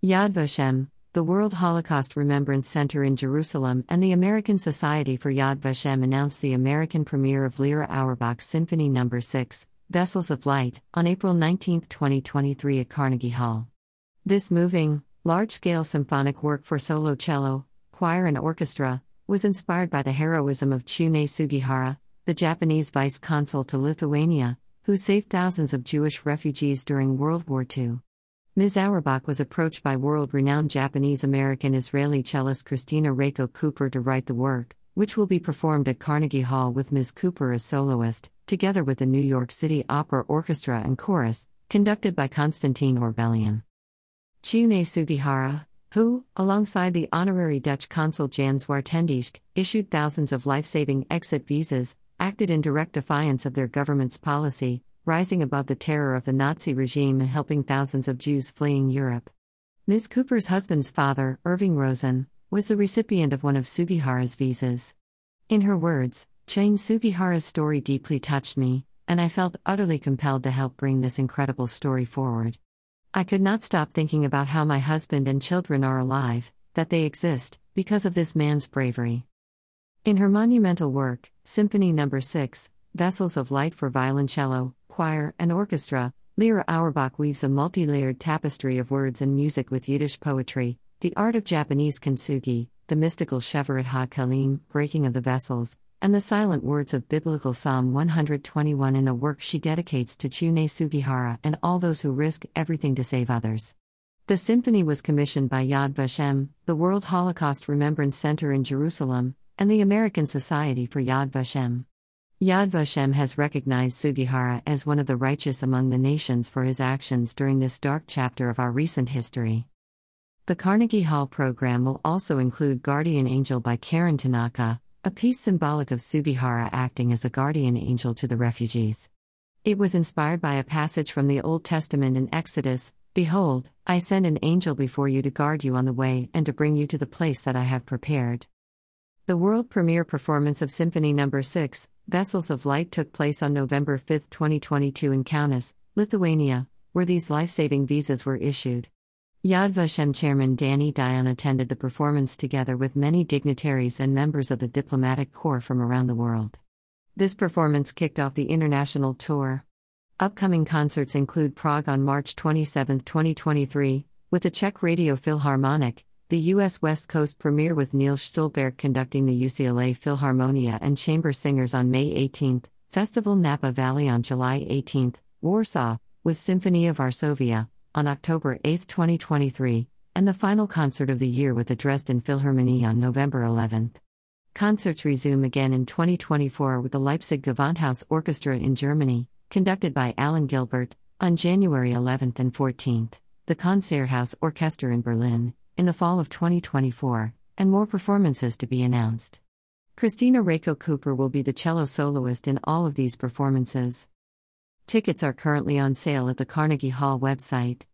Yad Vashem, the World Holocaust Remembrance Center in Jerusalem, and the American Society for Yad Vashem announced the American premiere of Lera Auerbach's Symphony No. 6, Vessels of Light, on April 19, 2023 at Carnegie Hall. This moving, large scale symphonic work for solo cello, choir, and orchestra was inspired by the heroism of Chiune Sugihara, the Japanese vice consul to Lithuania, who saved thousands of Jewish refugees during World War II. Ms. Auerbach was approached by world renowned Japanese American Israeli cellist Christina Reiko Cooper to write the work, which will be performed at Carnegie Hall with Ms. Cooper as soloist, together with the New York City Opera Orchestra and Chorus, conducted by Konstantin Orbelian. Chiune Sugihara, who, alongside the honorary Dutch consul Jan Zwartendijk, issued thousands of life saving exit visas, acted in direct defiance of their government's policy, rising above the terror of the Nazi regime and helping thousands of Jews fleeing Europe. Ms. Cooper's husband's father, Irving Rosen, was the recipient of one of Sugihara's visas. In her words, Chiune Sugihara's story deeply touched me, and I felt utterly compelled to help bring this incredible story forward. I could not stop thinking about how my husband and children are alive, that they exist, because of this man's bravery. In her monumental work, Symphony No. 6, Vessels of Light for Violoncello, choir, and orchestra, Lera Auerbach weaves a multi layered tapestry of words and music with Yiddish poetry, the art of Japanese kintsugi, the mystical Shevirat HaKelim, breaking of the vessels, and the silent words of biblical Psalm 121 in a work she dedicates to Chiune Sugihara and all those who risk everything to save others. The symphony was commissioned by Yad Vashem, the World Holocaust Remembrance Center in Jerusalem, and the American Society for Yad Vashem. Yad Vashem has recognized Sugihara as one of the righteous among the nations for his actions during this dark chapter of our recent history. The Carnegie Hall program will also include Guardian Angel by Karen Tanaka, a piece symbolic of Sugihara acting as a guardian angel to the refugees. It was inspired by a passage from the Old Testament in Exodus Behold, I send an angel before you to guard you on the way and to bring you to the place that I have prepared. The world premiere performance of Symphony No. 6, Vessels of Light, took place on November 5, 2022, in Kaunas, Lithuania, where these life saving visas were issued. Yad Vashem chairman Danny Dayan attended the performance together with many dignitaries and members of the diplomatic corps from around the world. This performance kicked off the international tour. Upcoming concerts include Prague on March 27, 2023, with the Czech Radio Philharmonic, the U.S. West Coast premiere with Neal Stulberg conducting the UCLA Philharmonia and Chamber Singers on May 18, Festival Napa Valley on July 18, Warsaw, with Symphony of Varsovia, on October 8, 2023, and the final concert of the year with the Dresden Philharmonie on November 11. Concerts resume again in 2024 with the Leipzig Gewandhaus Orchestra in Germany, conducted by Alan Gilbert, on January 11 and 14, the Konzerthaus Orchester in Berlin, in the fall of 2024, and more performances to be announced. Christina Reiko Cooper will be the cello soloist in all of these performances. Tickets are currently on sale at the Carnegie Hall website.